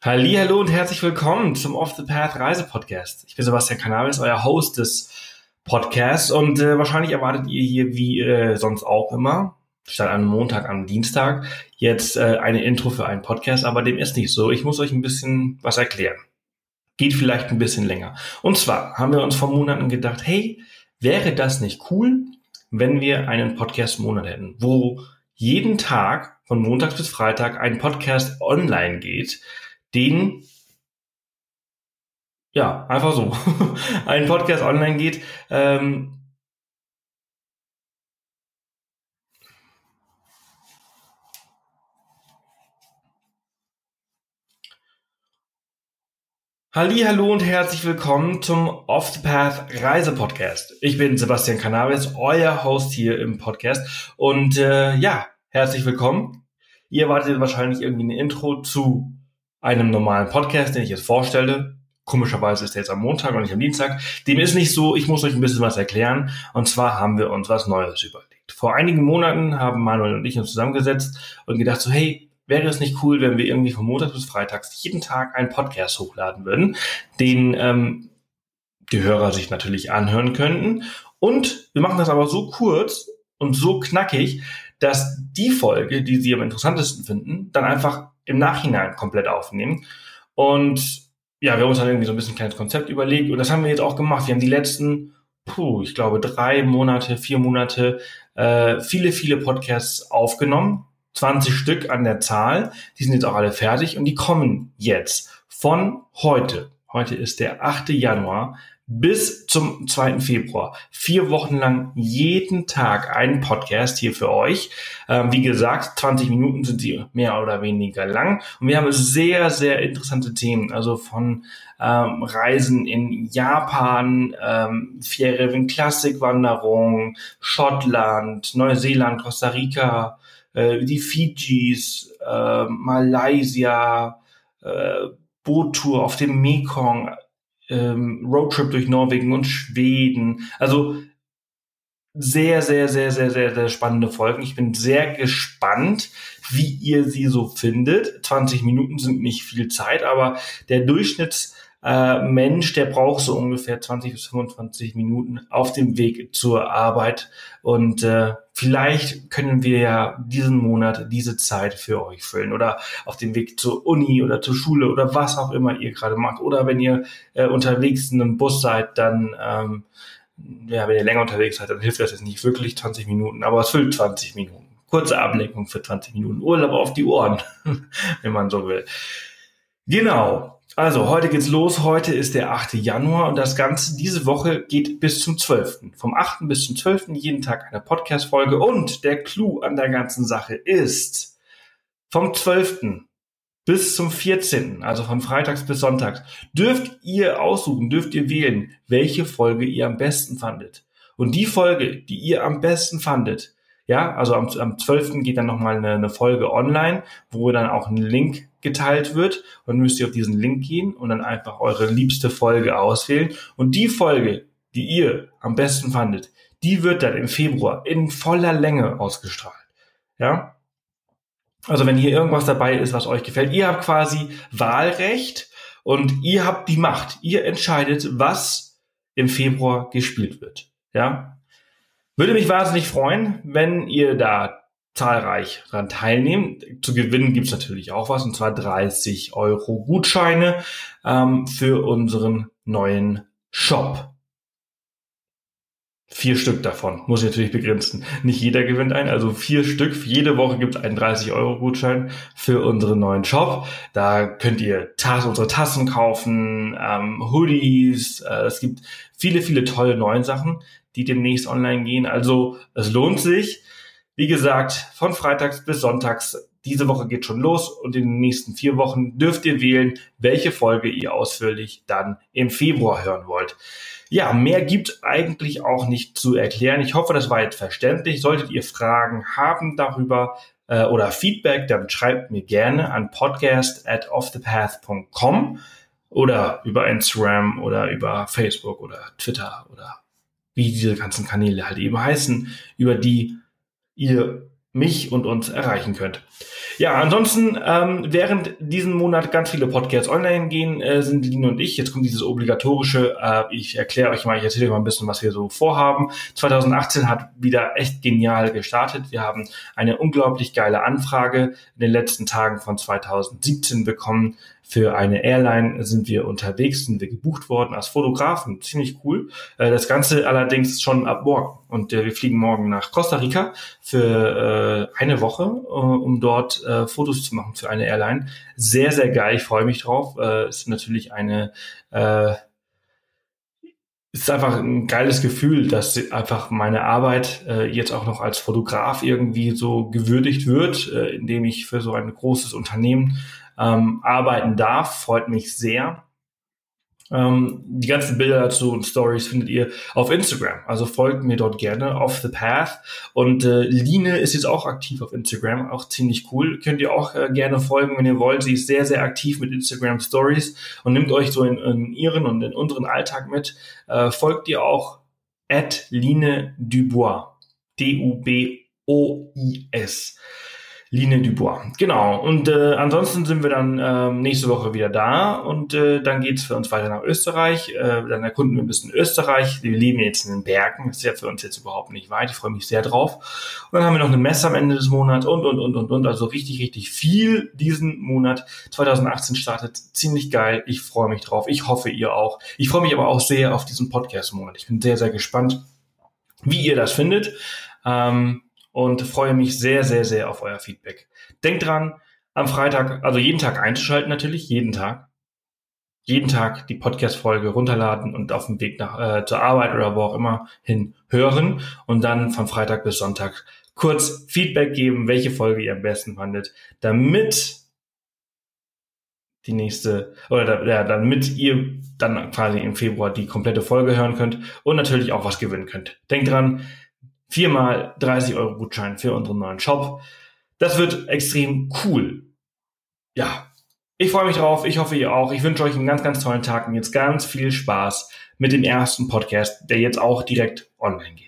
Hallo und herzlich willkommen zum Off the Path Reise Podcast. Ich bin Sebastian Cannabis, euer Host des Podcasts und äh, wahrscheinlich erwartet ihr hier wie äh, sonst auch immer statt am Montag am Dienstag jetzt äh, eine Intro für einen Podcast, aber dem ist nicht so. Ich muss euch ein bisschen was erklären. Geht vielleicht ein bisschen länger. Und zwar haben wir uns vor Monaten gedacht, hey, wäre das nicht cool, wenn wir einen Podcast-Monat hätten, wo jeden Tag von Montags bis Freitag ein Podcast online geht, den ja, einfach so, ein Podcast online geht. Ähm, Hallo und herzlich willkommen zum Off the Path Reise Podcast. Ich bin Sebastian Cannabis, euer Host hier im Podcast und äh, ja, herzlich willkommen. Ihr erwartet wahrscheinlich irgendwie eine Intro zu einem normalen Podcast, den ich jetzt vorstelle. Komischerweise ist der jetzt am Montag und nicht am Dienstag. Dem ist nicht so, ich muss euch ein bisschen was erklären. Und zwar haben wir uns was Neues überlegt. Vor einigen Monaten haben Manuel und ich uns zusammengesetzt und gedacht so, hey, wäre es nicht cool, wenn wir irgendwie von Montag bis Freitags jeden Tag einen Podcast hochladen würden, den ähm, die Hörer sich natürlich anhören könnten. Und wir machen das aber so kurz und so knackig, dass die Folge, die sie am interessantesten finden, dann einfach im Nachhinein komplett aufnehmen. Und ja, wir haben uns dann irgendwie so ein bisschen ein kleines Konzept überlegt und das haben wir jetzt auch gemacht. Wir haben die letzten, puh, ich glaube, drei Monate, vier Monate äh, viele, viele Podcasts aufgenommen. 20 Stück an der Zahl. Die sind jetzt auch alle fertig und die kommen jetzt von heute. Heute ist der 8. Januar bis zum 2. Februar. Vier Wochen lang jeden Tag einen Podcast hier für euch. Ähm, wie gesagt, 20 Minuten sind sie mehr oder weniger lang. Und wir haben sehr, sehr interessante Themen. Also von ähm, Reisen in Japan, ähm, Fjärreven Klassikwanderung, Schottland, Neuseeland, Costa Rica, äh, die Fidschis, äh, Malaysia, äh, Boottour auf dem Mekong, ähm, Roadtrip durch Norwegen und Schweden. Also sehr, sehr, sehr, sehr, sehr, sehr spannende Folgen. Ich bin sehr gespannt, wie ihr sie so findet. 20 Minuten sind nicht viel Zeit, aber der Durchschnitts äh, Mensch, der braucht so ungefähr 20 bis 25 Minuten auf dem Weg zur Arbeit. Und äh, vielleicht können wir ja diesen Monat diese Zeit für euch füllen oder auf dem Weg zur Uni oder zur Schule oder was auch immer ihr gerade macht. Oder wenn ihr äh, unterwegs in einem Bus seid, dann ähm, ja, wenn ihr länger unterwegs seid, dann hilft das jetzt nicht wirklich 20 Minuten, aber es füllt 20 Minuten. Kurze Ablenkung für 20 Minuten. Urlaub auf die Ohren, wenn man so will. Genau. Also, heute geht's los. Heute ist der 8. Januar und das Ganze diese Woche geht bis zum 12. Vom 8. bis zum 12. jeden Tag eine Podcast-Folge und der Clou an der ganzen Sache ist, vom 12. bis zum 14., also von Freitags bis Sonntags, dürft ihr aussuchen, dürft ihr wählen, welche Folge ihr am besten fandet. Und die Folge, die ihr am besten fandet, ja, also am, am 12. geht dann nochmal eine, eine Folge online, wo dann auch ein Link geteilt wird. Und dann müsst ihr auf diesen Link gehen und dann einfach eure liebste Folge auswählen. Und die Folge, die ihr am besten fandet, die wird dann im Februar in voller Länge ausgestrahlt. Ja? Also wenn hier irgendwas dabei ist, was euch gefällt, ihr habt quasi Wahlrecht und ihr habt die Macht. Ihr entscheidet, was im Februar gespielt wird. Ja? Würde mich wahnsinnig freuen, wenn ihr da zahlreich dran teilnehmen. Zu gewinnen gibt's natürlich auch was, und zwar 30 Euro Gutscheine ähm, für unseren neuen Shop. Vier Stück davon, muss ich natürlich begrenzen. Nicht jeder gewinnt einen, also vier Stück. Jede Woche gibt es einen 30-Euro-Gutschein für unseren neuen Shop. Da könnt ihr Tass, unsere Tassen kaufen, ähm, Hoodies. Äh, es gibt viele, viele tolle neue Sachen die demnächst online gehen. Also es lohnt sich. Wie gesagt, von Freitags bis Sonntags. Diese Woche geht schon los und in den nächsten vier Wochen dürft ihr wählen, welche Folge ihr ausführlich dann im Februar hören wollt. Ja, mehr gibt eigentlich auch nicht zu erklären. Ich hoffe, das war jetzt verständlich. Solltet ihr Fragen haben darüber äh, oder Feedback, dann schreibt mir gerne an podcast at offthepath.com oder über Instagram oder über Facebook oder Twitter oder wie diese ganzen Kanäle halt eben heißen, über die ihr mich und uns erreichen könnt. Ja, ansonsten, ähm, während diesen Monat ganz viele Podcasts online gehen, äh, sind Line und ich, jetzt kommt dieses obligatorische, äh, ich erkläre euch mal, ich erzähle euch mal ein bisschen, was wir so vorhaben. 2018 hat wieder echt genial gestartet. Wir haben eine unglaublich geile Anfrage in den letzten Tagen von 2017 bekommen für eine Airline sind wir unterwegs, sind wir gebucht worden als Fotografen. Ziemlich cool. Äh, das Ganze allerdings schon ab morgen. Und äh, wir fliegen morgen nach Costa Rica für äh, eine Woche, um dort Fotos zu machen für eine Airline. Sehr, sehr geil. Ich freue mich drauf. Ist natürlich eine ist einfach ein geiles Gefühl, dass einfach meine Arbeit jetzt auch noch als Fotograf irgendwie so gewürdigt wird, indem ich für so ein großes Unternehmen ähm, arbeiten darf. Freut mich sehr. Ähm, die ganzen Bilder dazu und Stories findet ihr auf Instagram. Also folgt mir dort gerne, Off the Path. Und äh, Line ist jetzt auch aktiv auf Instagram, auch ziemlich cool. Könnt ihr auch äh, gerne folgen, wenn ihr wollt. Sie ist sehr, sehr aktiv mit Instagram Stories und nimmt euch so in, in ihren und in unseren Alltag mit. Äh, folgt ihr auch at Line Dubois. D-U-B-O-I-S. Line Dubois. Genau. Und äh, ansonsten sind wir dann ähm, nächste Woche wieder da und äh, dann geht's für uns weiter nach Österreich. Äh, dann erkunden wir ein bisschen Österreich. Wir leben jetzt in den Bergen. Das ist ja für uns jetzt überhaupt nicht weit. Ich freue mich sehr drauf. Und dann haben wir noch eine Messe am Ende des Monats und, und, und, und, und. Also richtig, richtig viel diesen Monat. 2018 startet ziemlich geil. Ich freue mich drauf. Ich hoffe, ihr auch. Ich freue mich aber auch sehr auf diesen Podcast-Monat. Ich bin sehr, sehr gespannt, wie ihr das findet. Ähm, und freue mich sehr, sehr, sehr auf euer Feedback. Denkt dran, am Freitag, also jeden Tag einzuschalten natürlich, jeden Tag. Jeden Tag die Podcast-Folge runterladen und auf dem Weg nach, äh, zur Arbeit oder wo auch immer hin hören und dann von Freitag bis Sonntag kurz Feedback geben, welche Folge ihr am besten fandet, damit die nächste oder ja, damit ihr dann quasi im Februar die komplette Folge hören könnt und natürlich auch was gewinnen könnt. Denkt dran, viermal 30 Euro Gutschein für unseren neuen Shop. Das wird extrem cool. Ja, ich freue mich drauf. Ich hoffe, ihr auch. Ich wünsche euch einen ganz, ganz tollen Tag und jetzt ganz viel Spaß mit dem ersten Podcast, der jetzt auch direkt online geht.